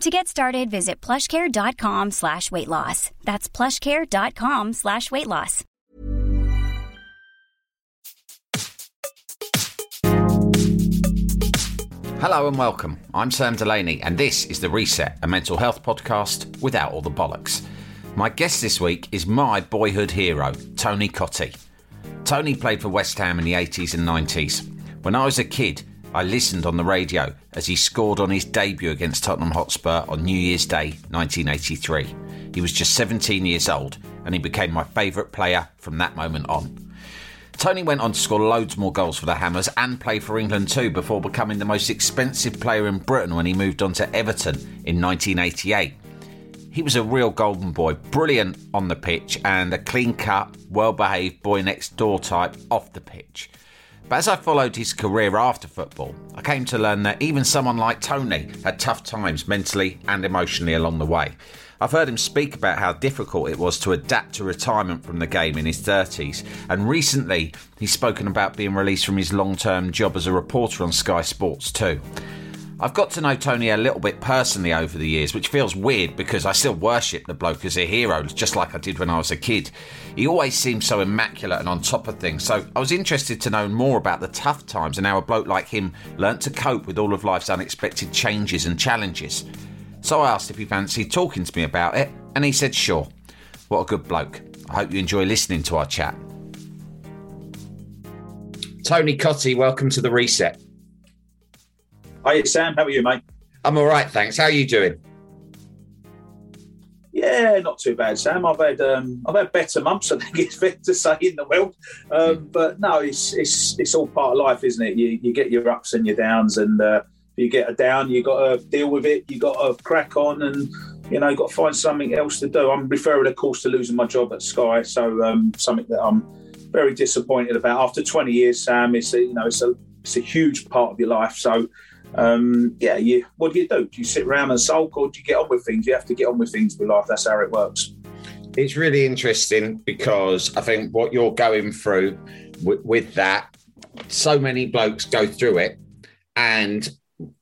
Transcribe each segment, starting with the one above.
To get started, visit plushcare.com slash weight loss. That's plushcare.com slash weight loss. Hello and welcome. I'm Sam Delaney, and this is The Reset, a mental health podcast without all the bollocks. My guest this week is my boyhood hero, Tony Cottee. Tony played for West Ham in the 80s and 90s. When I was a kid, I listened on the radio as he scored on his debut against Tottenham Hotspur on New Year's Day 1983. He was just 17 years old and he became my favourite player from that moment on. Tony went on to score loads more goals for the Hammers and play for England too before becoming the most expensive player in Britain when he moved on to Everton in 1988. He was a real golden boy, brilliant on the pitch and a clean cut, well behaved boy next door type off the pitch. But as I followed his career after football, I came to learn that even someone like Tony had tough times mentally and emotionally along the way. I've heard him speak about how difficult it was to adapt to retirement from the game in his 30s, and recently he's spoken about being released from his long term job as a reporter on Sky Sports too. I've got to know Tony a little bit personally over the years, which feels weird because I still worship the bloke as a hero, just like I did when I was a kid. He always seemed so immaculate and on top of things, so I was interested to know more about the tough times and how a bloke like him learnt to cope with all of life's unexpected changes and challenges. So I asked if he fancied talking to me about it, and he said sure. What a good bloke. I hope you enjoy listening to our chat. Tony Cottee, welcome to the reset. Hi, Sam. How are you, mate? I'm all right, thanks. How are you doing? Yeah, not too bad, Sam. I've had um, I've had better months. I think it's fair to say in the world, um, mm. but no, it's it's it's all part of life, isn't it? You you get your ups and your downs, and uh, you get a down, you got to deal with it. You got to crack on, and you know, got to find something else to do. I'm referring, of course, to losing my job at Sky, so um, something that I'm very disappointed about. After 20 years, Sam, it's a, you know, it's a it's a huge part of your life. So um, yeah, you what do you do? Do you sit around and sulk, or do you get on with things? You have to get on with things with life. That's how it works. It's really interesting because I think what you're going through with, with that, so many blokes go through it, and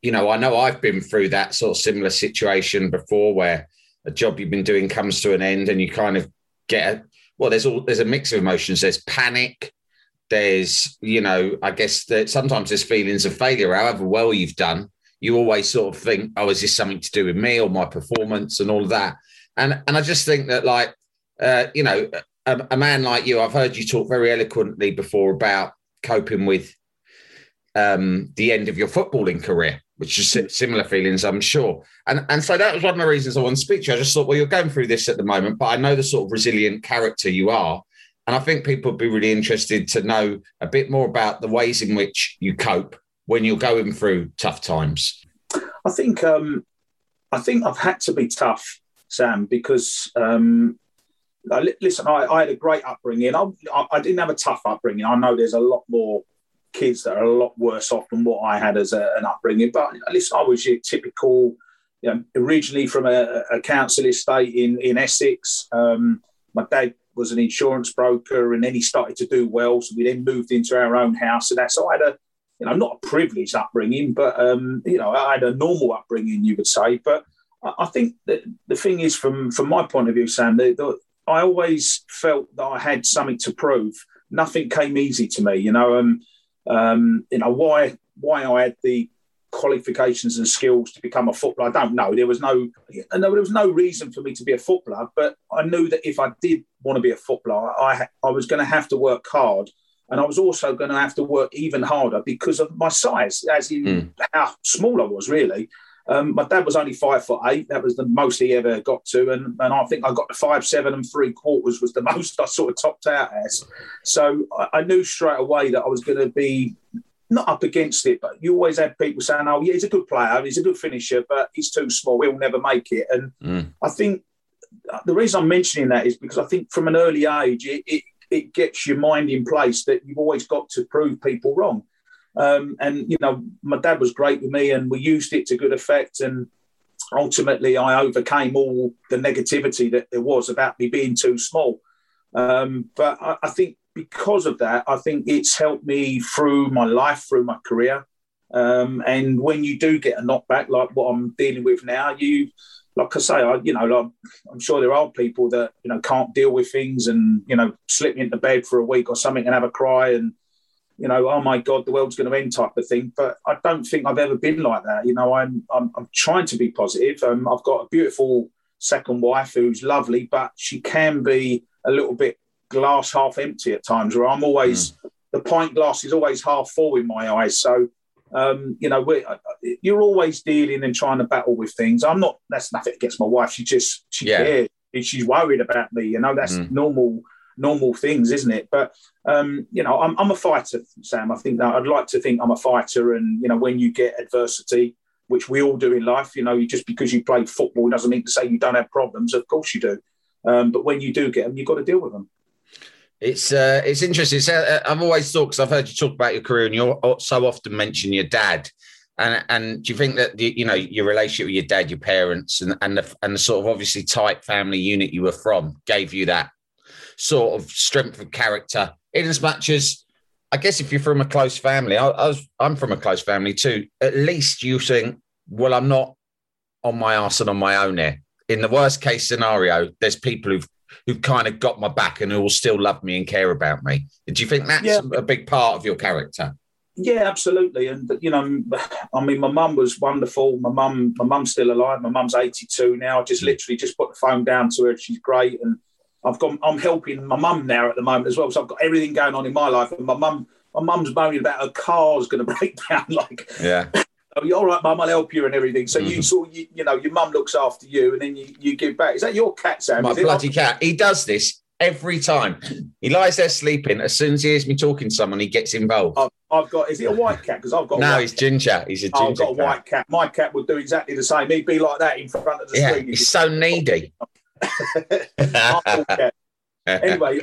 you know, I know I've been through that sort of similar situation before, where a job you've been doing comes to an end, and you kind of get a, well. There's all there's a mix of emotions. There's panic, there's you know i guess that sometimes there's feelings of failure however well you've done. You always sort of think oh is this something to do with me or my performance? and all of that. And and i just think that like uh, you know a, a, man like you i've heard you talk very eloquently before about coping with um, the end of your footballing career which is similar feelings i'm sure. And and so that was one of the reasons i want to speak to you. I just thought well you're going through this at the moment but i know the sort of resilient character you are and I think people would be really interested to know a bit more about the ways in which you cope when you're going through tough times. I think um, I think I've had to be tough, Sam, because um, listen, I, I, had a great upbringing. I, I, didn't have a tough upbringing. I know there's a lot more kids that are a lot worse off than what I had as a, an upbringing. But listen, I was your typical, you know, originally from a, a council estate in in Essex. Um, my dad was an insurance broker, and then he started to do well. So we then moved into our own house, and that. So I had a, you know, not a privileged upbringing, but um, you know, I had a normal upbringing, you would say. But I think that the thing is, from from my point of view, Sam, that I always felt that I had something to prove. Nothing came easy to me, you know. Um, um, you know why why I had the qualifications and skills to become a footballer. I don't know. There was no, and there was no reason for me to be a footballer. But I knew that if I did want to be a footballer, I I was going to have to work hard, and I was also going to have to work even harder because of my size, as in mm. how small I was really. Um, my dad was only five foot eight. That was the most he ever got to, and, and I think I got to five seven and three quarters was the most I sort of topped out as. So I, I knew straight away that I was going to be not up against it, but you always have people saying, "Oh, yeah, he's a good player, he's a good finisher, but he's too small, he'll never make it." And mm. I think the reason I'm mentioning that is because I think from an early age, it, it, it gets your mind in place that you've always got to prove people wrong. Um, and you know, my dad was great with me, and we used it to good effect. And ultimately, I overcame all the negativity that there was about me being too small. Um, but I, I think because of that, I think it's helped me through my life, through my career. Um, and when you do get a knockback like what I'm dealing with now, you, like I say, I, you know, like, I'm sure there are people that you know can't deal with things and you know slip into bed for a week or something and have a cry and you know, oh my God, the world's going to end type of thing. But I don't think I've ever been like that. You know, I'm I'm, I'm trying to be positive. Um, I've got a beautiful second wife who's lovely, but she can be a little bit glass half empty at times where I'm always mm. the pint glass is always half full in my eyes. So um, you know, you're always dealing and trying to battle with things. I'm not. That's nothing against my wife. She just she yeah. cares. She's worried about me. You know, that's mm. normal normal things, isn't it? But um, you know, I'm, I'm a fighter, Sam. I think that I'd like to think I'm a fighter, and you know, when you get adversity, which we all do in life, you know, just because you play football doesn't mean to say you don't have problems. Of course you do. Um, but when you do get them, you've got to deal with them. It's uh, it's interesting. It's, uh, I've always thought because I've heard you talk about your career, and you so often mention your dad. And and do you think that the, you know your relationship with your dad, your parents, and and the and the sort of obviously tight family unit you were from gave you that sort of strength of character? In as much as I guess if you're from a close family, I, I was I'm from a close family too. At least you think, well, I'm not on my arse and on my own here. In the worst case scenario, there's people who've who've kind of got my back and who will still love me and care about me. Do you think that's yeah. a big part of your character? Yeah, absolutely. And you know, I mean, my mum was wonderful. My mum, my mum's still alive. My mum's eighty-two now. I just mm. literally just put the phone down to her. She's great, and I've got. I'm helping my mum now at the moment as well. So I've got everything going on in my life, and my mum, my mum's moaning about her car's going to break down. Like, yeah, oh, you're all right, mum, I'll help you and everything. So mm-hmm. you sort you, you know, your mum looks after you and then you, you give back. Is that your cat, Sam? My bloody cat. He does this every time. He lies there sleeping. As soon as he hears me talking to someone, he gets involved. I've, I've got, is it a white cat? Because I've got No, he's ginger. He's a ginger. I've got a white cat. My cat would do exactly the same. He'd be like that in front of the yeah, screen. He's so needy. anyway,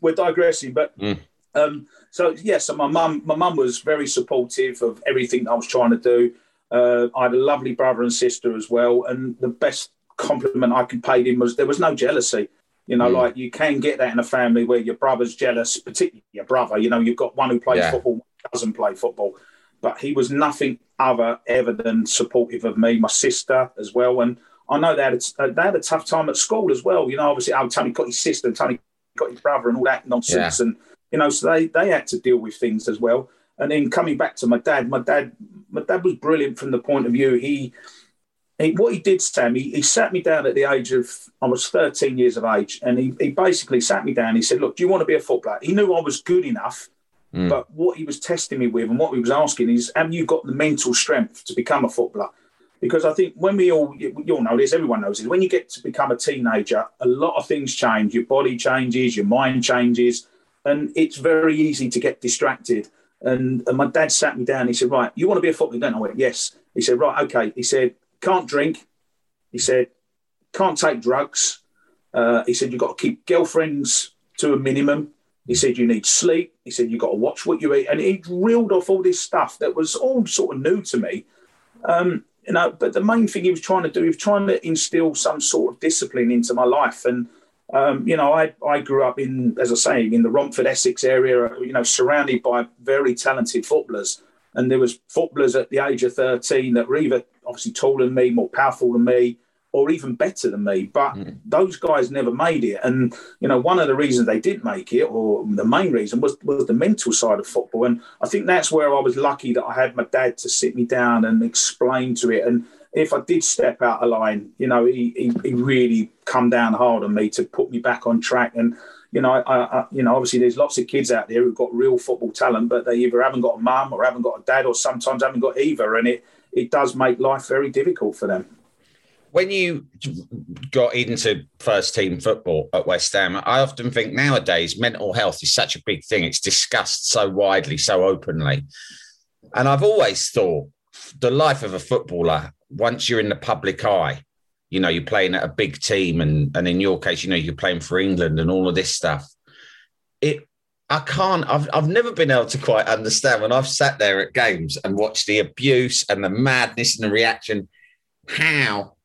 we're digressing, but mm. Um, so yes, yeah, so my mum, my mum was very supportive of everything I was trying to do. Uh, I had a lovely brother and sister as well, and the best compliment I could pay him was there was no jealousy. You know, mm. like you can get that in a family where your brother's jealous, particularly your brother. You know, you've got one who plays yeah. football, one doesn't play football, but he was nothing other ever than supportive of me, my sister as well, and I know they had a, they had a tough time at school as well. You know, obviously, oh, Tony got his sister, and Tony got his brother, and all that nonsense, yeah. and you know, so they they had to deal with things as well. And then coming back to my dad, my dad, my dad was brilliant from the point of view he. He, what he did, Sam, he, he sat me down at the age of, I was 13 years of age, and he, he basically sat me down. He said, Look, do you want to be a footballer? He knew I was good enough, mm. but what he was testing me with and what he was asking is, Have you got the mental strength to become a footballer? Because I think when we all, you all know this, everyone knows this, when you get to become a teenager, a lot of things change. Your body changes, your mind changes, and it's very easy to get distracted. And, and my dad sat me down. He said, Right, you want to be a footballer, don't I went, Yes. He said, Right, okay. He said, Can't drink. He said, Can't take drugs. Uh, he said, You've got to keep girlfriends to a minimum. He said, You need sleep. He said, You've got to watch what you eat. And he reeled off all this stuff that was all sort of new to me. Um, you know, but the main thing he was trying to do, he was trying to instill some sort of discipline into my life. And Um, you know, I, I grew up in, as I say, in the Romford, Essex area, you know, surrounded by very talented footballers. And there was footballers at the age of 13 that were either obviously taller than me, more powerful than me, or even better than me. But mm. those guys never made it. And, you know, one of the reasons they didn't make it, or the main reason, was, was the mental side of football. And I think that's where I was lucky that I had my dad to sit me down and explain to it. And if I did step out of line, you know, he, he, he really come down hard on me to put me back on track. And, you know, I, I, you know, obviously there's lots of kids out there who've got real football talent, but they either haven't got a mum or haven't got a dad or sometimes haven't got either. And it, it does make life very difficult for them when you got into first team football at West Ham, I often think nowadays mental health is such a big thing. It's discussed so widely, so openly. And I've always thought the life of a footballer, once you're in the public eye, you know, you're playing at a big team, and, and in your case, you know, you're playing for England and all of this stuff. It I can't, I've, I've never been able to quite understand when I've sat there at games and watched the abuse and the madness and the reaction, how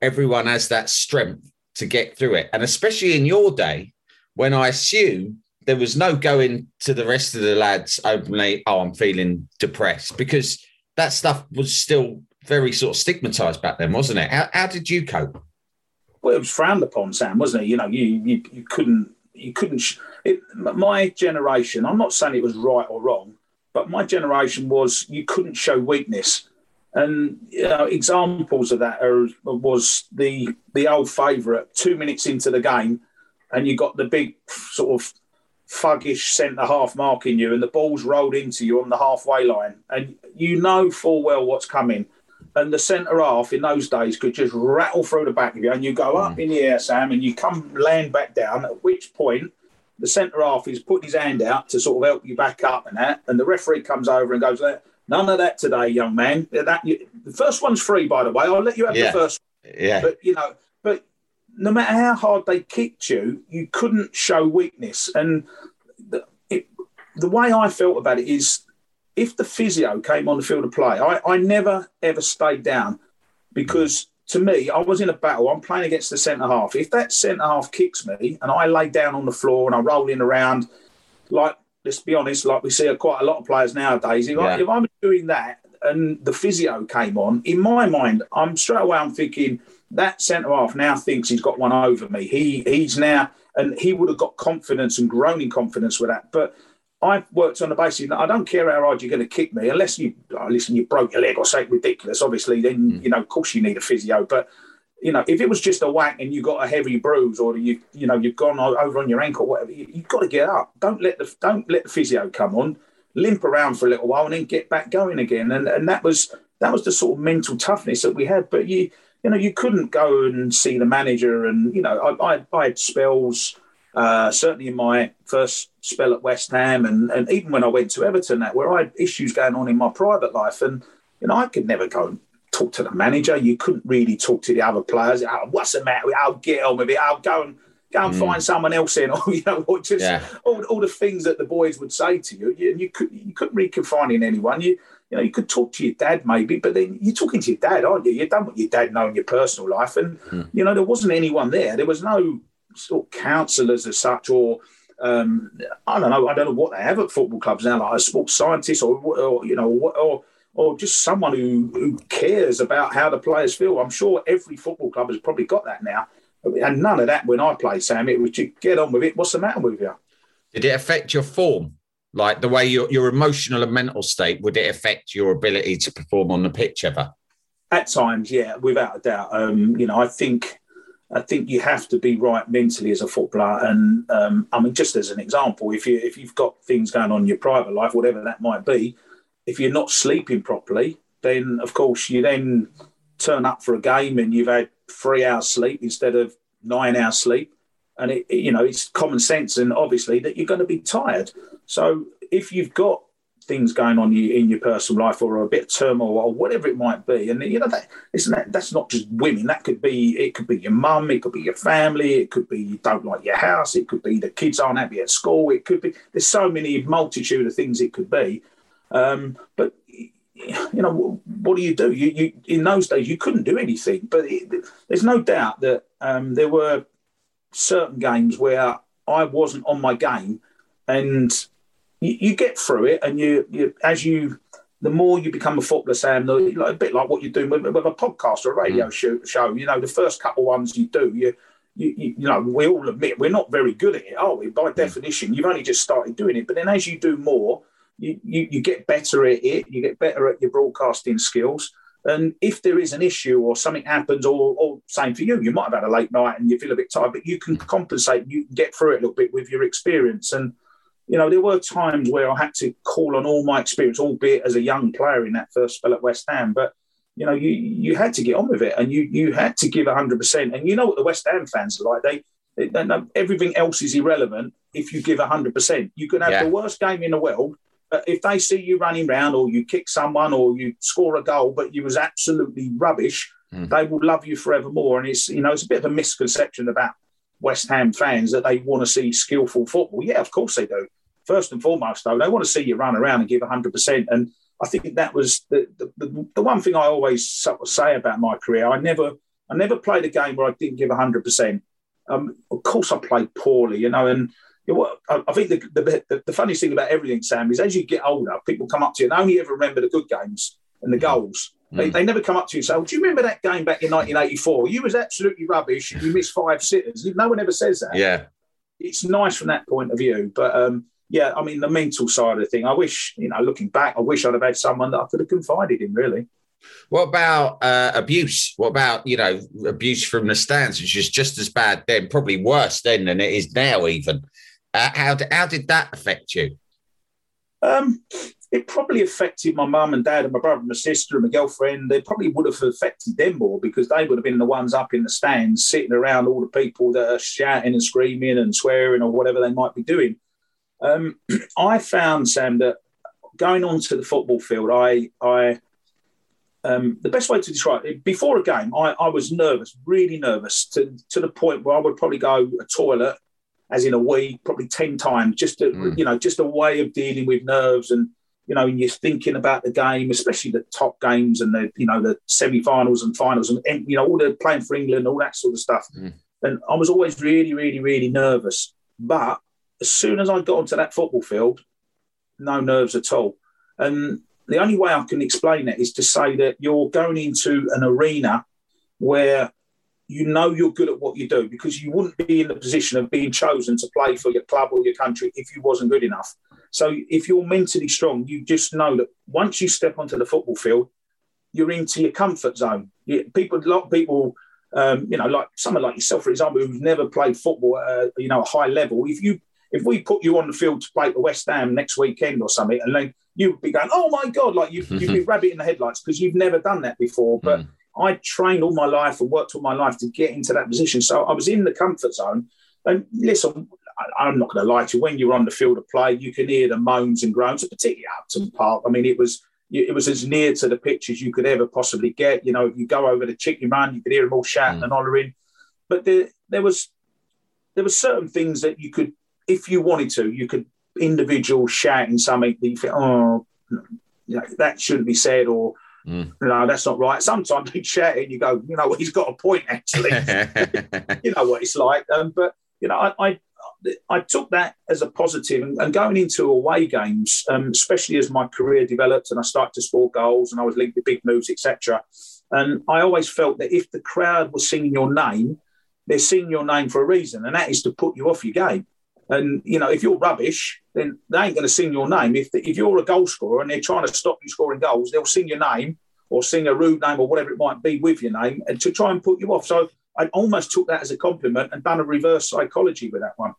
everyone has that strength to get through it. And especially in your day, when I assume there was no going to the rest of the lads openly, oh, I'm feeling depressed, because that stuff was still very sort of stigmatized back then, wasn't it? How, how did you cope? Well, it was frowned upon, Sam, wasn't it? You know, you you, you couldn't you couldn't. Sh- it, my generation. I'm not saying it was right or wrong, but my generation was you couldn't show weakness. And you know, examples of that are, was the the old favourite two minutes into the game, and you got the big sort of fuggish centre half marking you, and the ball's rolled into you on the halfway line, and you know full well what's coming. And the centre half in those days could just rattle through the back of you, and you go up mm. in the air, Sam, and you come land back down. At which point, the centre half is putting his hand out to sort of help you back up and that, and the referee comes over and goes, None of that today, young man. That you, the first one's free, by the way. I'll let you have yeah. the first. Yeah. But you know, but no matter how hard they kicked you, you couldn't show weakness. And the, it, the way I felt about it is, if the physio came on the field of play, I, I never ever stayed down because to me, I was in a battle. I'm playing against the centre half. If that centre half kicks me and I lay down on the floor and I'm rolling around like let's be honest, like we see quite a lot of players nowadays. If, yeah. I, if I'm doing that and the physio came on, in my mind, I'm straight away I'm thinking that centre half now thinks he's got one over me. He he's now and he would have got confidence and grown in confidence with that. But I've worked on the basis that I don't care how hard you're going to kick me, unless you oh, listen, you broke your leg or something ridiculous. Obviously, then mm. you know, of course, you need a physio. But you know, if it was just a whack and you got a heavy bruise or you, you know, you've gone over on your ankle, whatever, you, have got to get up. Don't let the don't let the physio come on, limp around for a little while and then get back going again. And and that was that was the sort of mental toughness that we had. But you you know, you couldn't go and see the manager. And you know, I I, I had spells. Uh, certainly in my first spell at West Ham, and, and even when I went to Everton, that where I had issues going on in my private life, and you know I could never go and talk to the manager. You couldn't really talk to the other players. Oh, what's the matter? I'll get on with it. I'll go and go and mm. find someone else in, or you know, or just yeah. all, all the things that the boys would say to you. You, you could you couldn't really confine in anyone. You you know, you could talk to your dad maybe, but then you're talking to your dad, aren't you? You don't want your dad knowing your personal life, and mm. you know there wasn't anyone there. There was no sort of counsellors as such, or um, I don't know. I don't know what they have at football clubs now, like a sports scientist, or, or you know, or or just someone who, who cares about how the players feel. I'm sure every football club has probably got that now. And none of that when I played, Sam. It was you get on with it. What's the matter with you? Did it affect your form? Like the way your, your emotional and mental state, would it affect your ability to perform on the pitch ever? At times, yeah, without a doubt. Um, you know, I think I think you have to be right mentally as a footballer. And um, I mean, just as an example, if you if you've got things going on in your private life, whatever that might be, if you're not sleeping properly, then of course you then turn up for a game and you've had three hours sleep instead of nine hours sleep. And it, you know, it's common sense and obviously that you're going to be tired. So if you've got things going on in your personal life or a bit of turmoil or whatever it might be, and you know that isn't that that's not just women. That could be it could be your mum, it could be your family, it could be you don't like your house, it could be the kids aren't happy at school, it could be there's so many multitude of things it could be. Um, but you know, what do you do? You, you in those days you couldn't do anything. But it, there's no doubt that um, there were certain games where I wasn't on my game, and you, you get through it, and you, you as you the more you become a footballer, Sam, the, like, a bit like what you're doing with, with a podcast or a radio mm. show, show. You know, the first couple ones you do, you, you, you, know, we all admit we're not very good at it, are we? By mm. definition, you've only just started doing it. But then as you do more, you, you, you get better at it, you get better at your broadcasting skills. And if there is an issue or something happens, or, or same for you, you might have had a late night and you feel a bit tired, but you can mm. compensate, you can get through it a little bit with your experience. And you know, there were times where I had to call on all my experience, albeit as a young player in that first spell at West Ham. But you know, you you had to get on with it, and you you had to give hundred percent. And you know what the West Ham fans are like? They, know everything else is irrelevant if you give hundred percent. You can have yeah. the worst game in the world. But if they see you running around or you kick someone or you score a goal, but you was absolutely rubbish, mm. they will love you forevermore. And it's you know it's a bit of a misconception about West Ham fans that they want to see skillful football. Yeah, of course they do. First and foremost, though, they want to see you run around and give 100%. And I think that was the, the, the one thing I always sort of say about my career. I never I never played a game where I didn't give 100%. Um, of course, I played poorly, you know, and you know, I think the, the, the, funniest thing about everything, Sam, is as you get older, people come up to you and only ever remember the good games and the goals. They, mm. they never come up to you and say, oh, Do you remember that game back in 1984? You was absolutely rubbish. You missed five sitters. No one ever says that. Yeah. It's nice from that point of view. But um, yeah, I mean, the mental side of the thing, I wish, you know, looking back, I wish I'd have had someone that I could have confided in, really. What about uh, abuse? What about, you know, abuse from the stands, which is just as bad then, probably worse then than it is now, even. Uh, how, how did that affect you? Um, it probably affected my mum and dad and my brother and my sister and my girlfriend. They probably would have affected them more because they would have been the ones up in the stands sitting around all the people that are shouting and screaming and swearing or whatever they might be doing. Um, I found, Sam, that going onto the football field, I, I um, the best way to describe it, before a game, I, I was nervous, really nervous, to, to the point where I would probably go a toilet, as in a wee, probably 10 times, just to, mm. you know, just a way of dealing with nerves and you know, and you're thinking about the game, especially the top games and the, you know, the semi-finals and finals and, and you know, all the playing for England, all that sort of stuff. Mm. And I was always really, really, really nervous. But as soon as I got onto that football field, no nerves at all. And the only way I can explain it is to say that you're going into an arena where you know you're good at what you do because you wouldn't be in the position of being chosen to play for your club or your country if you wasn't good enough. So if you're mentally strong, you just know that once you step onto the football field, you're into your comfort zone. You, people, a lot of people, um, you know, like someone like yourself, for example, who's never played football at a, you know a high level. If you if we put you on the field to play for West Ham next weekend or something, and then you'd be going, "Oh my god!" Like you, would be rabbit in the headlights because you've never done that before. But mm. I trained all my life and worked all my life to get into that position, so I was in the comfort zone. And listen, I'm not going to lie to you. When you're on the field of play, you can hear the moans and groans, particularly Upton Park. I mean, it was it was as near to the pitch as you could ever possibly get. You know, if you go over the chicken run, you could hear them all shouting mm. and hollering. But there, there was there were certain things that you could, if you wanted to, you could individual shouting something that you think, oh, you know, that shouldn't be said, or Mm. No, that's not right. Sometimes he'd shout it and you go, you know, he's got a point actually. you know what it's like. Um, but you know, I, I, I took that as a positive, and, and going into away games, um, especially as my career developed and I started to score goals and I was linked with big moves, etc. And I always felt that if the crowd was singing your name, they're singing your name for a reason, and that is to put you off your game. And you know, if you're rubbish, then they ain't going to sing your name. If the, if you're a goal scorer and they're trying to stop you scoring goals, they'll sing your name or sing a rude name or whatever it might be with your name, and to try and put you off. So I almost took that as a compliment and done a reverse psychology with that one.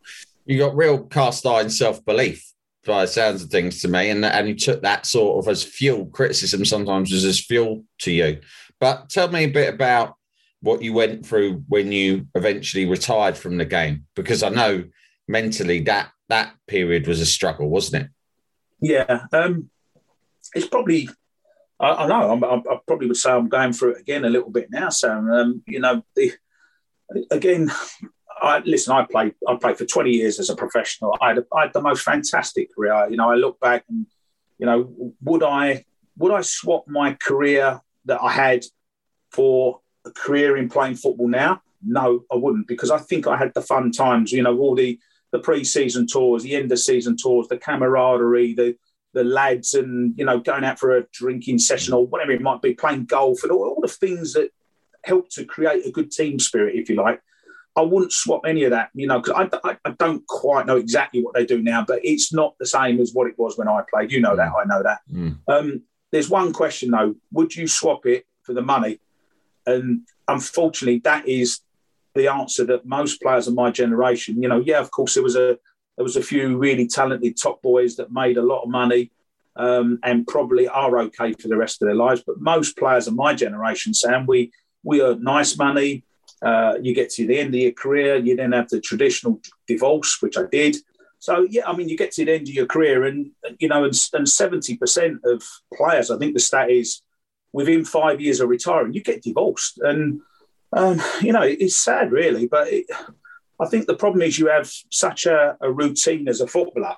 You got real cast iron self belief by the sounds of things to me, and and you took that sort of as fuel. Criticism sometimes is as fuel to you. But tell me a bit about what you went through when you eventually retired from the game, because I know mentally that that period was a struggle, wasn't it? Yeah, um, it's probably. I, I know. I'm, i I probably would say I'm going through it again a little bit now. So, um, you know, the again, I listen. I played. I played for twenty years as a professional. I had, I had the most fantastic career. You know, I look back and you know, would I would I swap my career that I had for a career in playing football now? No, I wouldn't because I think I had the fun times. You know, all the the pre-season tours, the end of season tours, the camaraderie, the the lads, and you know, going out for a drinking session or whatever it might be, playing golf, and all, all the things that help to create a good team spirit, if you like. I wouldn't swap any of that, you know, because I, I, I, don't quite know exactly what they do now, but it's not the same as what it was when I played. You know that, I know that. Mm. Um, there's one question though: Would you swap it for the money? And unfortunately, that is the answer that most players of my generation, you know, yeah, of course, there was a there was a few really talented top boys that made a lot of money um, and probably are okay for the rest of their lives. But most players of my generation, Sam, we we earn nice money. Uh, you get to the end of your career, you then have the traditional divorce, which I did. So yeah, I mean, you get to the end of your career, and you know, and seventy percent of players, I think the stat is, within five years of retiring, you get divorced, and um, you know, it's sad, really. But it, I think the problem is you have such a, a routine as a footballer.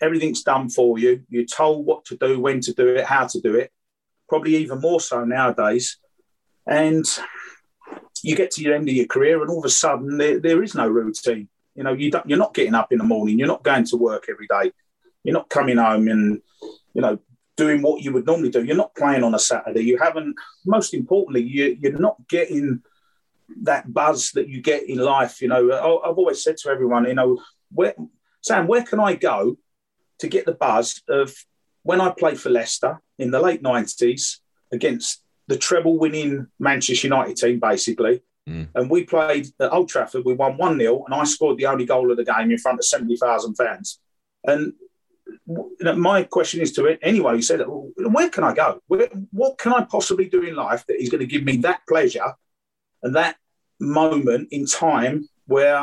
Everything's done for you. You're told what to do, when to do it, how to do it. Probably even more so nowadays. And you get to the end of your career, and all of a sudden there, there is no routine. You know, you you're not getting up in the morning. You're not going to work every day. You're not coming home and you know doing what you would normally do. You're not playing on a Saturday. You haven't. Most importantly, you, you're not getting that buzz that you get in life. You know, I've always said to everyone, you know, where Sam, where can I go to get the buzz of when I played for Leicester in the late nineties against the treble winning Manchester United team, basically. Mm. And we played at Old Trafford. We won 1 0, and I scored the only goal of the game in front of 70,000 fans. And my question is to it anyway. He said, Where can I go? Where, what can I possibly do in life that is going to give me that pleasure and that moment in time where.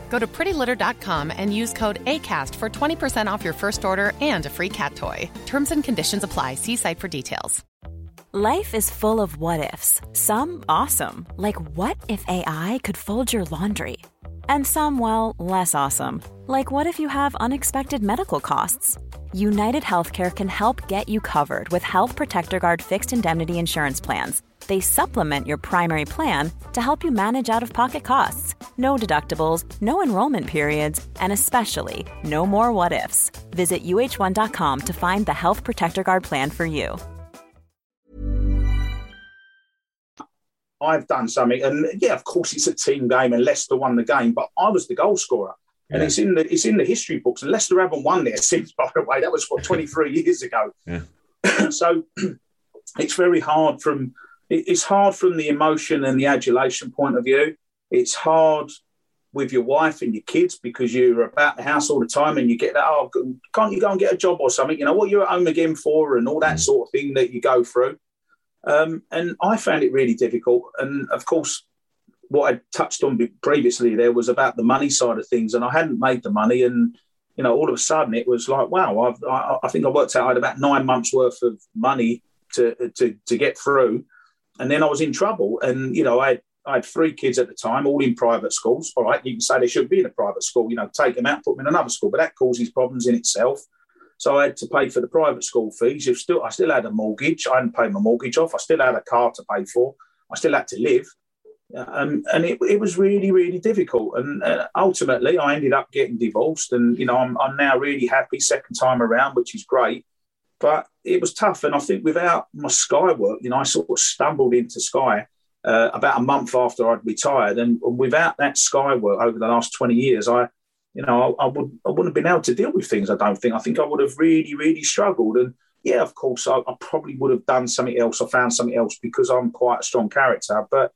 Go to prettylitter.com and use code ACAST for 20% off your first order and a free cat toy. Terms and conditions apply. See site for details. Life is full of what ifs, some awesome, like what if AI could fold your laundry? And some, well, less awesome, like what if you have unexpected medical costs? United Healthcare can help get you covered with Health Protector Guard fixed indemnity insurance plans they supplement your primary plan to help you manage out of pocket costs. No deductibles, no enrollment periods, and especially no more what ifs. Visit uh1.com to find the Health Protector Guard plan for you. I've done something, and yeah, of course, it's a team game, and Leicester won the game, but I was the goal scorer. Yeah. And it's in the it's in the history books. And Leicester haven't won there since, by the way. That was what 23 years ago. Yeah. so it's very hard from it's hard from the emotion and the adulation point of view. It's hard with your wife and your kids because you're about the house all the time and you get that, oh, can't you go and get a job or something? You know, what you're at home again for and all that mm. sort of thing that you go through. Um, and I found it really difficult. And of course, what I touched on previously there was about the money side of things. And I hadn't made the money. And, you know, all of a sudden it was like, wow, I've, I, I think I worked out I had about nine months worth of money to, to, to get through and then I was in trouble. And you know, I had, I had three kids at the time, all in private schools. All right, you can say they should be in a private school. You know, take them out, put them in another school, but that causes problems in itself. So I had to pay for the private school fees. If still, I still had a mortgage. I hadn't paid my mortgage off. I still had a car to pay for. I still had to live. Um, and it, it, was really, really difficult. And uh, ultimately, I ended up getting divorced. And, you know, I'm, I'm now really happy second time around, which is great. But it was tough. And I think without my Sky work, you know, I sort of stumbled into Sky uh, about a month after I'd retired. And without that Sky work over the last 20 years, I, you know, I, I, would, I wouldn't have been able to deal with things, I don't think. I think I would have really, really struggled. And yeah, of course, I, I probably would have done something else or found something else because I'm quite a strong character. But,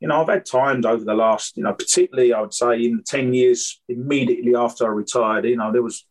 you know, I've had times over the last, you know, particularly I would say in the 10 years immediately after I retired, you know, there was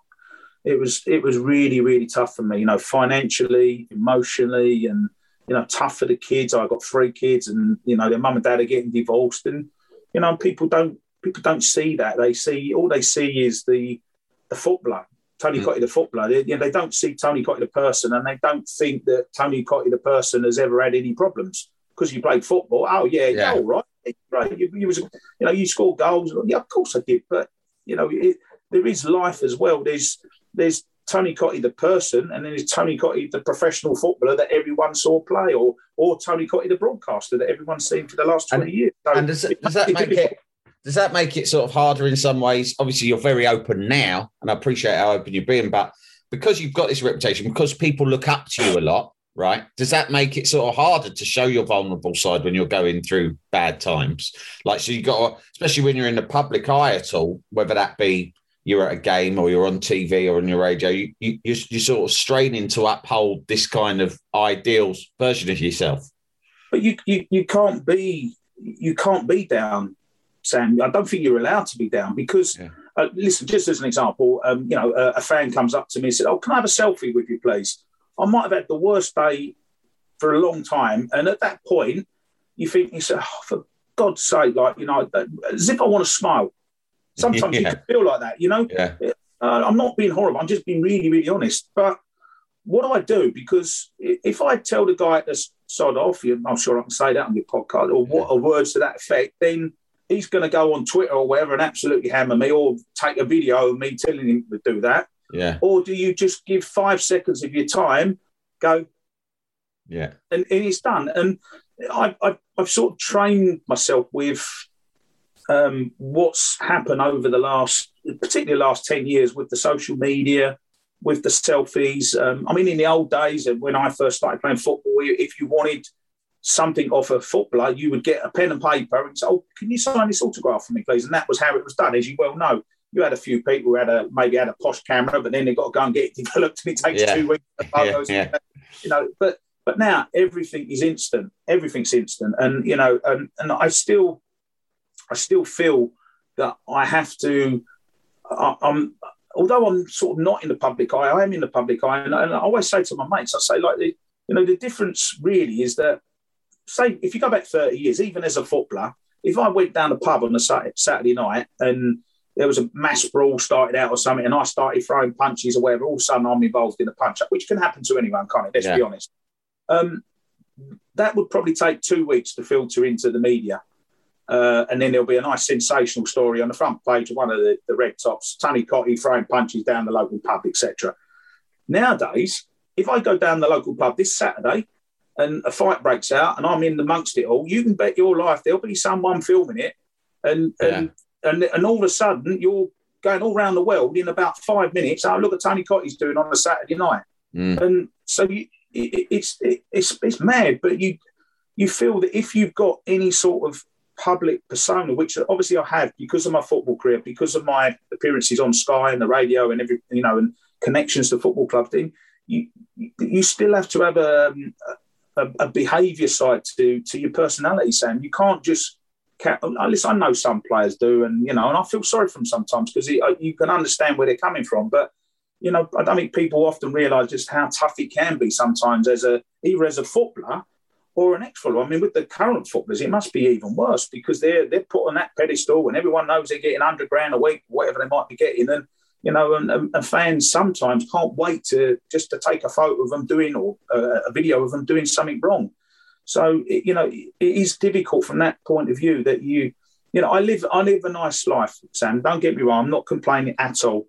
it was it was really really tough for me. You know, financially, emotionally, and you know, tough for the kids. I got three kids, and you know, their mum and dad are getting divorced, and you know, people don't people don't see that. They see all they see is the the footballer, Tony mm. Cottee the footballer. They, you know, they don't see Tony Cottee the person, and they don't think that Tony Cottee the person has ever had any problems because you played football. Oh yeah, yeah, all right, right. You, you was, you know, you scored goals. Yeah, of course I did, but you know, it, there is life as well. There's there's Tony Cottee the person, and then there's Tony Cottee the professional footballer that everyone saw play, or or Tony Cottee the broadcaster that everyone's seen for the last twenty and, years. So and does, does that make it? Does that make it sort of harder in some ways? Obviously, you're very open now, and I appreciate how open you've been. But because you've got this reputation, because people look up to you a lot, right? Does that make it sort of harder to show your vulnerable side when you're going through bad times? Like, so you got, to, especially when you're in the public eye at all, whether that be you're at a game or you're on TV or on your radio, you, you, you're, you're sort of straining to uphold this kind of ideal version of yourself. But you, you, you can't be you can't be down, Sam. I don't think you're allowed to be down because yeah. uh, listen. Just as an example, um, you know, a, a, fan comes up to me and said, "Oh, can I have a selfie with you, please?" I might have had the worst day for a long time, and at that point, you think you say, oh, "For God's sake!" Like you know, as if I want to smile. Sometimes yeah. you can feel like that, you know. Yeah. Uh, I'm not being horrible. I'm just being really, really honest. But what do I do? Because if I tell the guy to sod off, I'm sure I can say that on your podcast or what or words to that effect, then he's going to go on Twitter or wherever and absolutely hammer me or take a video of me telling him to do that. Yeah. Or do you just give five seconds of your time, go, yeah, and, and it's done. And I, I, I've sort of trained myself with um, what's happened over the last, particularly last 10 years with the social media, with the selfies. Um, I mean, in the old days, when I first started playing football, if you wanted something off a footballer, you would get a pen and paper and say, "Oh, can you sign this autograph for me, please?" And that was how it was done, as you well know. You had a few people who had a maybe had a posh camera, but then they got to go and get it developed, and it takes yeah. two weeks. Photos, yeah, yeah. You know, but but now everything is instant. Everything's instant, and you know, and and I still I still feel that I have to. I, am although I'm sort of not in the public eye, I am in the public eye, and, and I always say to my mates, I say like the, you know, the difference really is that, say, if you go back 30 years, even as a footballer, if I went down the pub on a Saturday night and there was a mass brawl started out or something, and I started throwing punches or whatever, all of a sudden I'm involved in a punch up, which can happen to anyone, can't it? Let's yeah. be honest. Um, that would probably take two weeks to filter into the media. Uh, and then there'll be a nice sensational story on the front page of one of the, the red tops, Tony Cottee throwing punches down the local pub, etc. Nowadays, if I go down the local pub this Saturday and a fight breaks out and I'm in amongst it all, you can bet your life there'll be someone filming it. And, yeah. and, and, and all of a sudden, you're going all around the world in about five minutes. Oh, look at Tony Cottee's doing on a Saturday night. Mm. And so you, it, it's, it, it's, it's mad, but you, you feel that if you've got any sort of public persona, which obviously I have because of my football career, because of my appearances on Sky and the radio and every, you know, and connections to football club thing, you you still have to have a, a, a behaviour side to to your personality, Sam. You can't just. At least I know some players do, and you know, and I feel sorry for them sometimes because uh, you can understand where they're coming from. But you know, I don't think people often realise just how tough it can be sometimes as a either as a footballer or an ex footballer. I mean, with the current footballers, it must be even worse because they're they're put on that pedestal and everyone knows they're getting hundred grand a week, whatever they might be getting, and you know, and, and, fans sometimes can't wait to just to take a photo of them doing or uh, a video of them doing something wrong. So it, you know, it is difficult from that point of view that you, you know, I live I live a nice life, Sam. Don't get me wrong, I'm not complaining at all.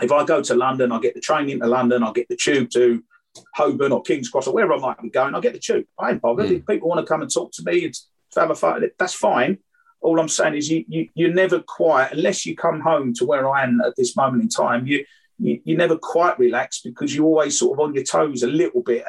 If I go to London, I get the train into London, I get the tube to Holborn or King's Cross or wherever I might be going, I get the tube. I ain't bothered. Mm. If people want to come and talk to me and have a photo, that's fine. All I'm saying is you, you you're never quite unless you come home to where I am at this moment in time. You you, you never quite relax because you're always sort of on your toes a little bit.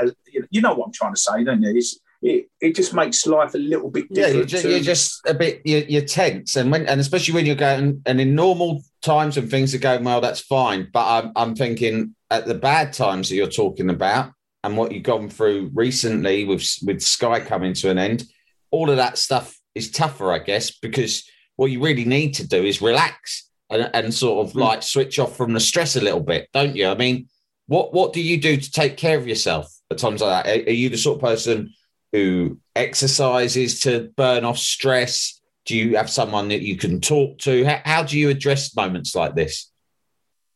You know what I'm trying to say, don't you? It's, it, it just makes life a little bit different. Yeah, you're just, you're just a bit you're, you're, tense, and when and especially when you're going and in normal times when things are going well, that's fine. But I'm I'm thinking at the bad times that you're talking about and what you've gone through recently with with Sky coming to an end, all of that stuff is tougher, I guess, because what you really need to do is relax and, and sort of hmm. like switch off from the stress a little bit, don't you? I mean, what what do you do to take care of yourself at times like that? Are, are you the sort of person who exercises to burn off stress? Do you have someone that you can talk to? How, how do you address moments like this?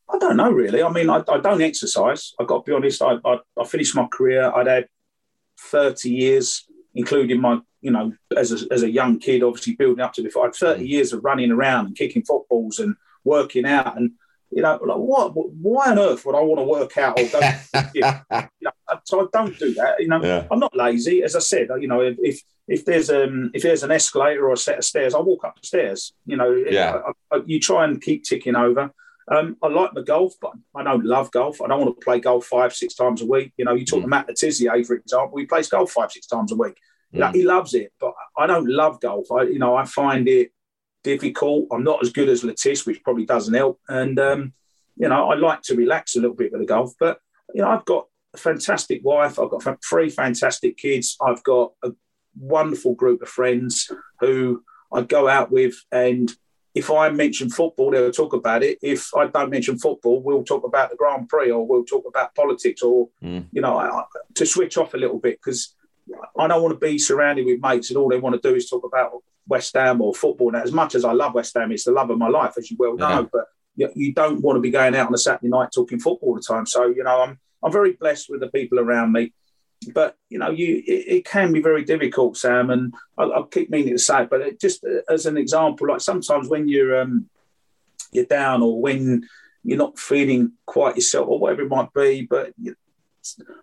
I don't know really. I mean, I, I don't exercise. I've got to be honest. I, I, I finished my career. I'd had 30 years, including my, you know, as a, as a young kid, obviously building up to before. I had 30 mm. years of running around and kicking footballs and working out. And, you know, like what, why on earth would I want to work out or go? you know, so I don't do that. You know, yeah. I'm not lazy. As I said, you know, if, if there's um if there's an escalator or a set of stairs, I walk up the stairs. You know, yeah. I, I, you try and keep ticking over. Um, I like the golf, but I don't love golf. I don't want to play golf five, six times a week. You know, you talk mm. to Matt Tissier, for example, he plays golf five, six times a week. Mm. he loves it, but I don't love golf. I, you know, I find it difficult. I'm not as good as Le Tiss, which probably doesn't help. And, um, you know, I like to relax a little bit with the golf, but, you know, I've got a fantastic wife. I've got three fantastic kids. I've got a wonderful group of friends who I go out with and if I mention football, they'll talk about it. If I don't mention football, we'll talk about the Grand Prix or we'll talk about politics or, mm. you know, I, to switch off a little bit because I don't want to be surrounded with mates and all they want to do is talk about West Ham or football. And as much as I love West Ham, it's the love of my life, as you well know. Yeah. But you, you don't want to be going out on a Saturday night talking football all the time. So, you know, I'm, I'm very blessed with the people around me but you know, you it, it, can be very difficult, Sam. And I, I keep meaning to say it, but it, just as an example, like sometimes when you're um, you're down or when you're not feeling quite yourself or whatever it might be, but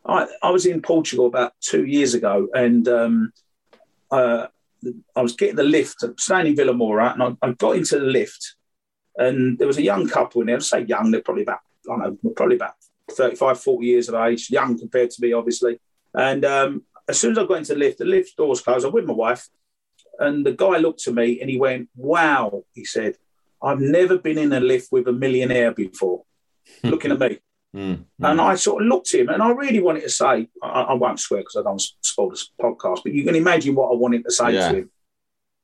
I I was in Portugal about two years ago, and um, uh, I was getting the lift, staying in Vilamoura, and I, I, got into the lift, and there was a young couple in there. I say young, they're probably about I don't know, probably about 35, 40 years of age, young compared to me, obviously. And um, as soon as I got into the lift, the lift doors closed. I'm with my wife, and the guy looked at me and he went, "Wow," he said, "I've never been in a lift with a millionaire before." looking at me. Mm, And I sort of looked at him, and I really wanted to say, I, I won't swear because I don't spoil this podcast, but you can imagine what I wanted to say yeah. to him.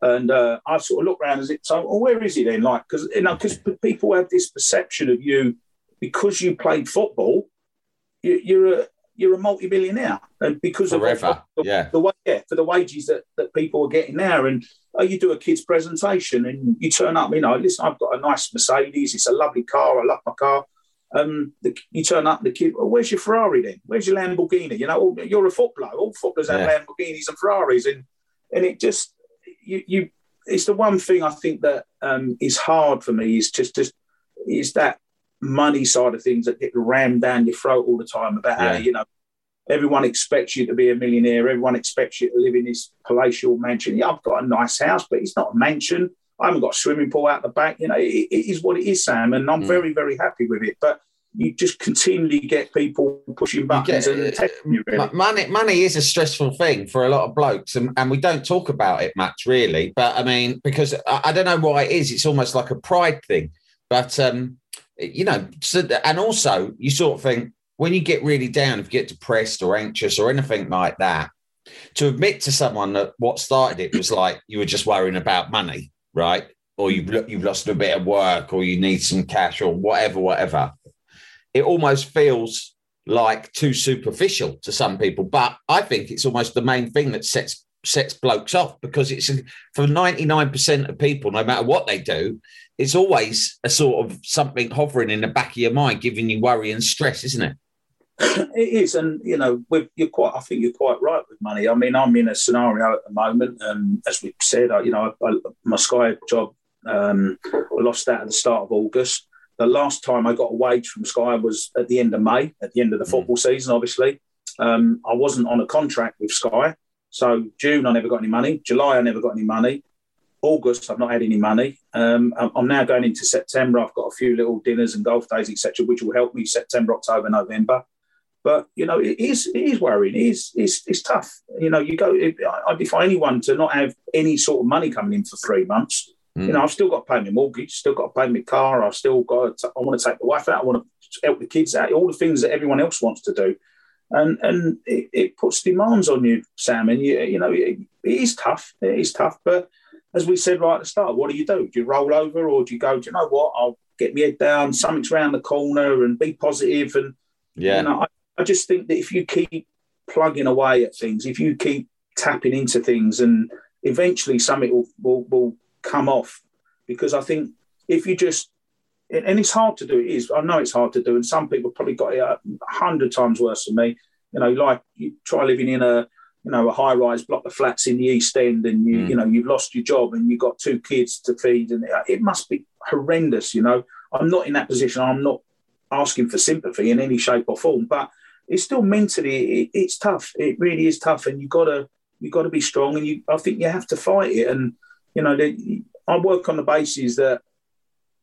And uh, I sort of looked around as it, so, well, where is he then? Like, because you know, because people have this perception of you because you played football, you, are a you're a multi-millionaire, and because Forever. of the, yeah. the, way yeah, for the wages that, that people are getting now, and oh, you do a kid's presentation and you turn up, you know, listen, I've got a nice Mercedes, it's a lovely car, I love my car. Um, the, you turn up, the kid, well, where's your Ferrari then? Where's your Lamborghini? You know, you're a footballer. All footballers have yeah. Lamborghinis and Ferraris, and and it just you you it's the one thing I think that um, is hard for me is just just is that money side of things that get rammed down your throat all the time about yeah. how you know everyone expects you to be a millionaire. Everyone expects you to live in this palatial mansion. Yeah, I've got a nice house, but it's not a mansion. I haven't got a swimming pool out the back. You know, it, it is what it is, Sam, and I'm mm. very, very happy with it. But you just continually get people pushing buttons get, and uh, you. Really. Money, money is a stressful thing for a lot of blokes, and, and we don't talk about it much, really. But I mean, because I, I don't know why it is. It's almost like a pride thing. But um, you know, so, and also you sort of think when you get really down, if you get depressed or anxious or anything like that, to admit to someone that what started it was like you were just worrying about money, right? Or you've you've lost a bit of work, or you need some cash, or whatever, whatever. It almost feels like too superficial to some people, but I think it's almost the main thing that sets sets blokes off because it's for 99% of people, no matter what they do, it's always a sort of something hovering in the back of your mind, giving you worry and stress, isn't it? it is, and you know, you're quite. I think you're quite right with money. I mean, I'm in a scenario at the moment, and as we said, I, you know, I, my Sky job, um, I lost that at the start of August. The last time I got a wage from Sky was at the end of May, at the end of the mm. football season. Obviously, um, I wasn't on a contract with Sky, so June I never got any money. July I never got any money. August I've not had any money. Um, I'm now going into September. I've got a few little dinners and golf days, etc., which will help me September, October, November. But you know, it is it is worrying. It is it's, it's tough. You know, you go. I defy anyone to not have any sort of money coming in for three months. Mm. You know, I've still got to pay my mortgage, still got to pay my car. I've still got. To, I want to take the wife out. I want to help the kids out. All the things that everyone else wants to do, and and it, it puts demands on you, Sam. And you you know, it, it is tough. It is tough. But as we said right at the start, what do you do? Do you roll over, or do you go? Do you know what? I'll get my head down. Something's around the corner, and be positive. And yeah, you know, I, I just think that if you keep plugging away at things, if you keep tapping into things, and eventually something will, will, will come off. Because I think if you just and it's hard to do. It is. I know it's hard to do, and some people probably got it a hundred times worse than me. You know, like you try living in a you know a high rise block of flats in the East End, and you mm. you know you've lost your job and you've got two kids to feed, and it must be horrendous. You know, I'm not in that position. I'm not asking for sympathy in any shape or form, but it's still mentally it, it's tough. It really is tough, and you gotta you got to be strong, and you I think you have to fight it. And you know, I work on the basis that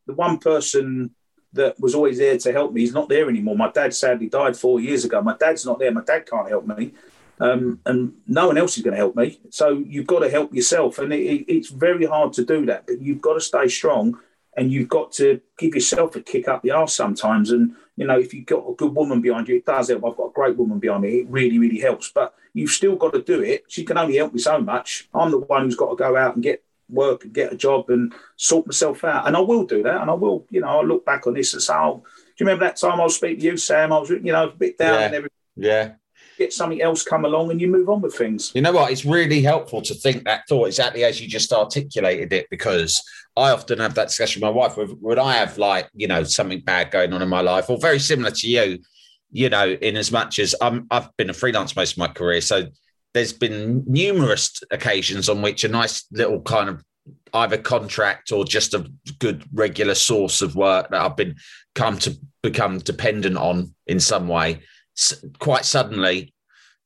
the one person that was always there to help me is not there anymore. My dad sadly died four years ago. My dad's not there. My dad can't help me. Um, and no one else is going to help me. So you've got to help yourself. And it, it's very hard to do that, but you've got to stay strong and you've got to give yourself a kick up the arse sometimes. And, you know, if you've got a good woman behind you, it does help. I've got a great woman behind me. It really, really helps. But you've still got to do it. She can only help me so much. I'm the one who's got to go out and get work and get a job and sort myself out. And I will do that. And I will, you know, I'll look back on this and say, oh, do you remember that time I was speaking to you, Sam? I was, you know, a bit down yeah. and everything. Yeah. Get something else come along and you move on with things. You know what? It's really helpful to think that thought exactly as you just articulated it because I often have that discussion with my wife. When I have like, you know, something bad going on in my life, or very similar to you, you know, in as much as I'm, I've been a freelance most of my career. So there's been numerous occasions on which a nice little kind of either contract or just a good regular source of work that I've been come to become dependent on in some way quite suddenly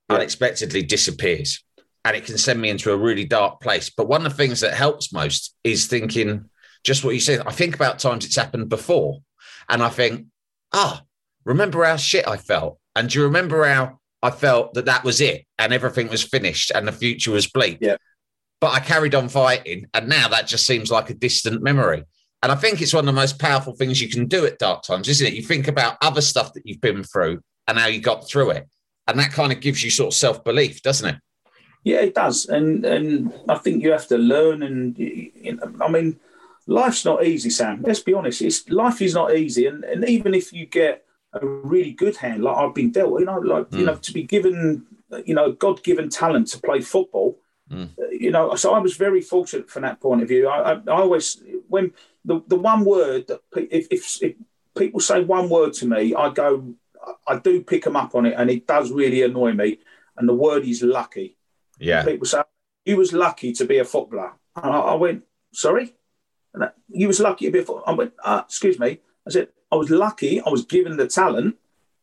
yeah. unexpectedly disappears. And it can send me into a really dark place. But one of the things that helps most is thinking just what you said. I think about times it's happened before and I think ah remember how shit I felt. And do you remember how I felt that that was it and everything was finished and the future was bleak. Yeah. But I carried on fighting, and now that just seems like a distant memory. And I think it's one of the most powerful things you can do at dark times, isn't it? You think about other stuff that you've been through and how you got through it, and that kind of gives you sort of self belief, doesn't it? Yeah, it does. And and I think you have to learn. And you know, I mean, life's not easy, Sam. Let's be honest. It's life is not easy. And and even if you get a really good hand, like I've been dealt. You know, like mm. you know, to be given, you know, God given talent to play football. Mm. You know, so I was very fortunate from that point of view. I, I, I always when the the one word that if, if, if people say one word to me, I go, I do pick them up on it, and it does really annoy me. And the word is lucky. Yeah. People say you was lucky to be a footballer. I, I went, sorry. And you was lucky to be a footballer. I went, uh, excuse me. I said, I was lucky. I was given the talent.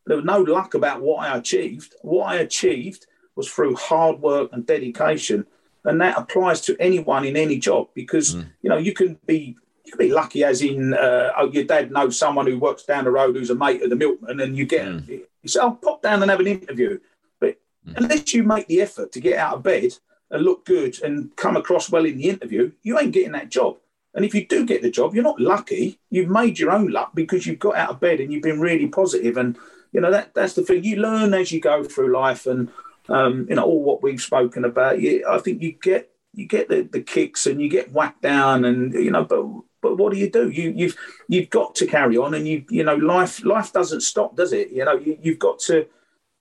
There was no luck about what I achieved. What I achieved was through hard work and dedication, and that applies to anyone in any job because mm. you know you can be you can be lucky as in uh, oh, your dad knows someone who works down the road who's a mate of the milkman, and you get mm. you say, "I'll oh, pop down and have an interview." But mm. unless you make the effort to get out of bed and look good and come across well in the interview, you ain't getting that job. And if you do get the job, you're not lucky. You've made your own luck because you've got out of bed and you've been really positive. And you know that that's the thing. You learn as you go through life, and um, you know all what we've spoken about. You, I think you get you get the, the kicks and you get whacked down, and you know, but but what do you do? You you've you've got to carry on, and you you know life life doesn't stop, does it? You know you, you've got to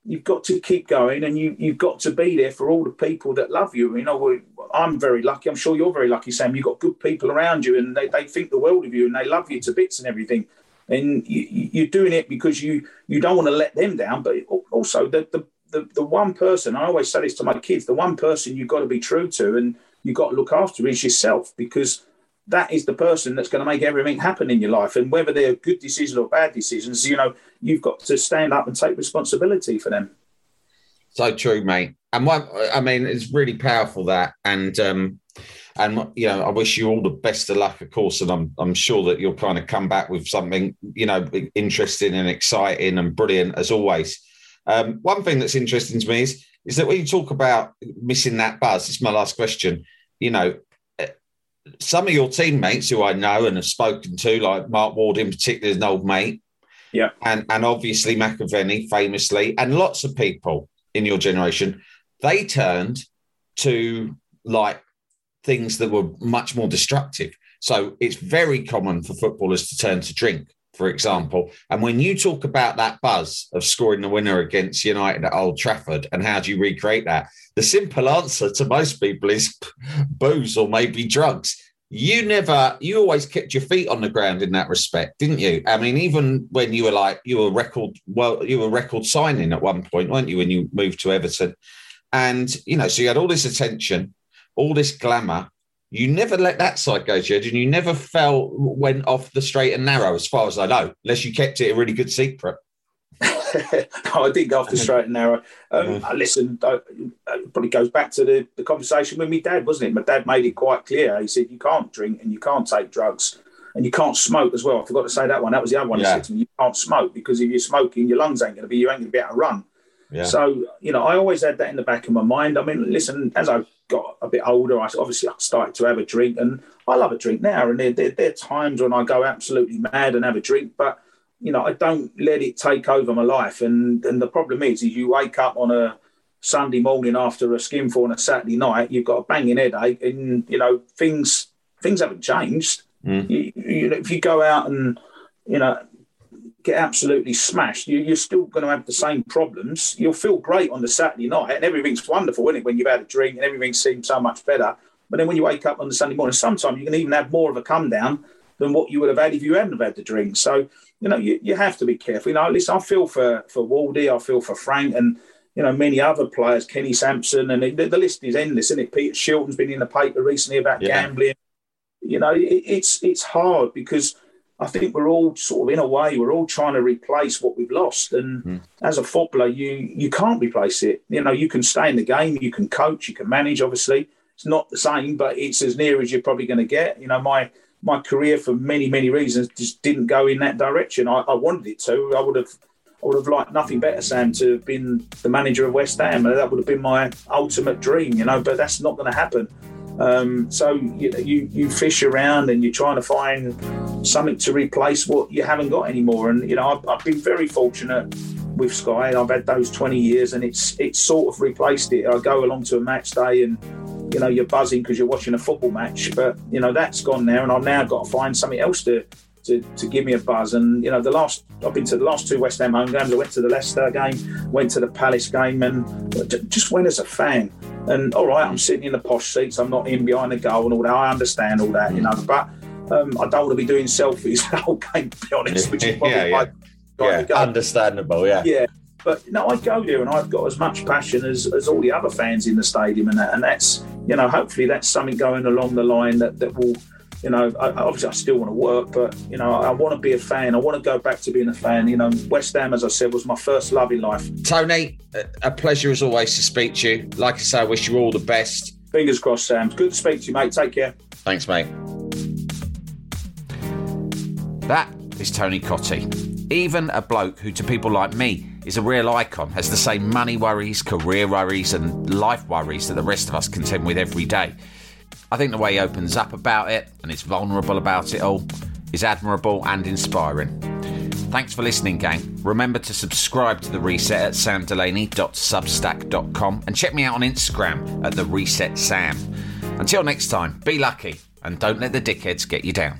you've got to keep going and you, you've got to be there for all the people that love you. You know, I'm very lucky. I'm sure you're very lucky, Sam. You've got good people around you and they, they think the world of you and they love you to bits and everything. And you, are doing it because you, you don't want to let them down. But also, the, the, the, the one person, I always say this to my kids, the one person you've got to be true to and you've got to look after is yourself because that is the person that's going to make everything happen in your life. And whether they're good decisions or bad decisions, you know, you've got to stand up and take responsibility for them. So true, mate. And what I mean, it's really powerful that. And, um, and you know, I wish you all the best of luck, of course. And I'm I'm sure that you'll kind of come back with something, you know, interesting and exciting and brilliant as always. Um, one thing that's interesting to me is is that when you talk about missing that buzz, it's my last question. You know, some of your teammates who I know and have spoken to, like Mark Ward in particular, is an old mate. Yeah. And and obviously McAvenny famously, and lots of people in your generation, they turned to like things that were much more destructive. So it's very common for footballers to turn to drink, for example. And when you talk about that buzz of scoring the winner against United at Old Trafford and how do you recreate that? The simple answer to most people is booze or maybe drugs. you never, you always kept your feet on the ground in that respect, didn't you? I mean, even when you were like, you were record, well, you were record signing at one point, weren't you, when you moved to Everton? And, you know, so you had all this attention, all this glamour. You never let that side go, Jed, and you never fell, went off the straight and narrow, as far as I know, unless you kept it a really good secret. no, I did go off the straight and narrow. Um, I listened. I, it probably goes back to the, the conversation with my dad, wasn't it? My dad made it quite clear. He said you can't drink and you can't take drugs and you can't smoke as well. I forgot to say that one. That was the other one. Yeah. He said to me, you can't smoke because if you're smoking, your lungs ain't going to be. You ain't going to be able to run. Yeah. So you know, I always had that in the back of my mind. I mean, listen, as I got a bit older, I obviously I started to have a drink, and I love a drink now. And there, there, there are times when I go absolutely mad and have a drink, but you know, I don't let it take over my life. And and the problem is, is you wake up on a Sunday morning after a skinful on a Saturday night, you've got a banging headache, and you know things things haven't changed. Mm. You, you know, if you go out and you know get absolutely smashed, you, are still going to have the same problems. You'll feel great on the Saturday night, and everything's wonderful, isn't it? When you've had a drink and everything seems so much better. But then when you wake up on the Sunday morning, sometimes you can even have more of a come down than what you would have had if you hadn't have had the drink. So you know, you, you have to be careful. You know, at least I feel for for Waldy, I feel for Frank, and you know many other players, Kenny Sansom, and the, the list is endless, isn't it? Peter Shilton's been in the paper recently about yeah. gambling. You know, it, it's it's hard because I think we're all sort of in a way we're all trying to replace what we've lost, and mm. as a footballer, you you can't replace it. You know, you can stay in the game, you can coach, you can manage. Obviously, it's not the same, but it's as near as you're probably going to get. You know, my my career for many many reasons just didn't go in that direction. I, I, wanted it to. I would have I would have liked nothing better, Sam, to have been the manager of West Ham. That would have been my ultimate dream, you know. But that's not going to happen. Um, so you, you you fish around and you're trying to find something to replace what you haven't got anymore. And you know, I've, I've been very fortunate with Sky. I've had those 20 years, and it's it's sort of replaced it. I go along to a match day and you know you're buzzing because you're watching a football match, but you know that's gone now, and I've now got to find something else to, to to give me a buzz. And you know the last I've been to the last two West Ham home games. I went to the Leicester game, went to the Palace game, and just went as a fan. And all right, I'm sitting in the posh seats. I'm not in behind the goal and all that. I understand all that, you know, but. Um, I don't want to be doing selfies the whole game, to be honest, which is probably yeah, yeah. yeah understandable, yeah. Yeah, but no, I go there and I've got as much passion as, as all the other fans in the stadium, and that, and that's you know, hopefully that's something going along the line that, that will, you know, I, obviously I still want to work, but, you know, I, want to be a fan. I want to go back to being a fan. You know, West Ham, as I said, was my first love in life. Tony, a pleasure as always to speak to you. Like I say, I wish you all the best. Fingers crossed, Sam. Good to speak to you, mate. Take care. Thanks, mate. That is Tony Cottee. Even a bloke who, to people like me, is a real icon, has the same money worries, career worries, and life worries that the rest of us contend with every day. I think the way he opens up about it and is vulnerable about it all is admirable and inspiring. Thanks for listening, gang. Remember to subscribe to The Reset at samdelaney.substack.com and check me out on Instagram at The Reset Sam. Until next time, be lucky and don't let the dickheads get you down.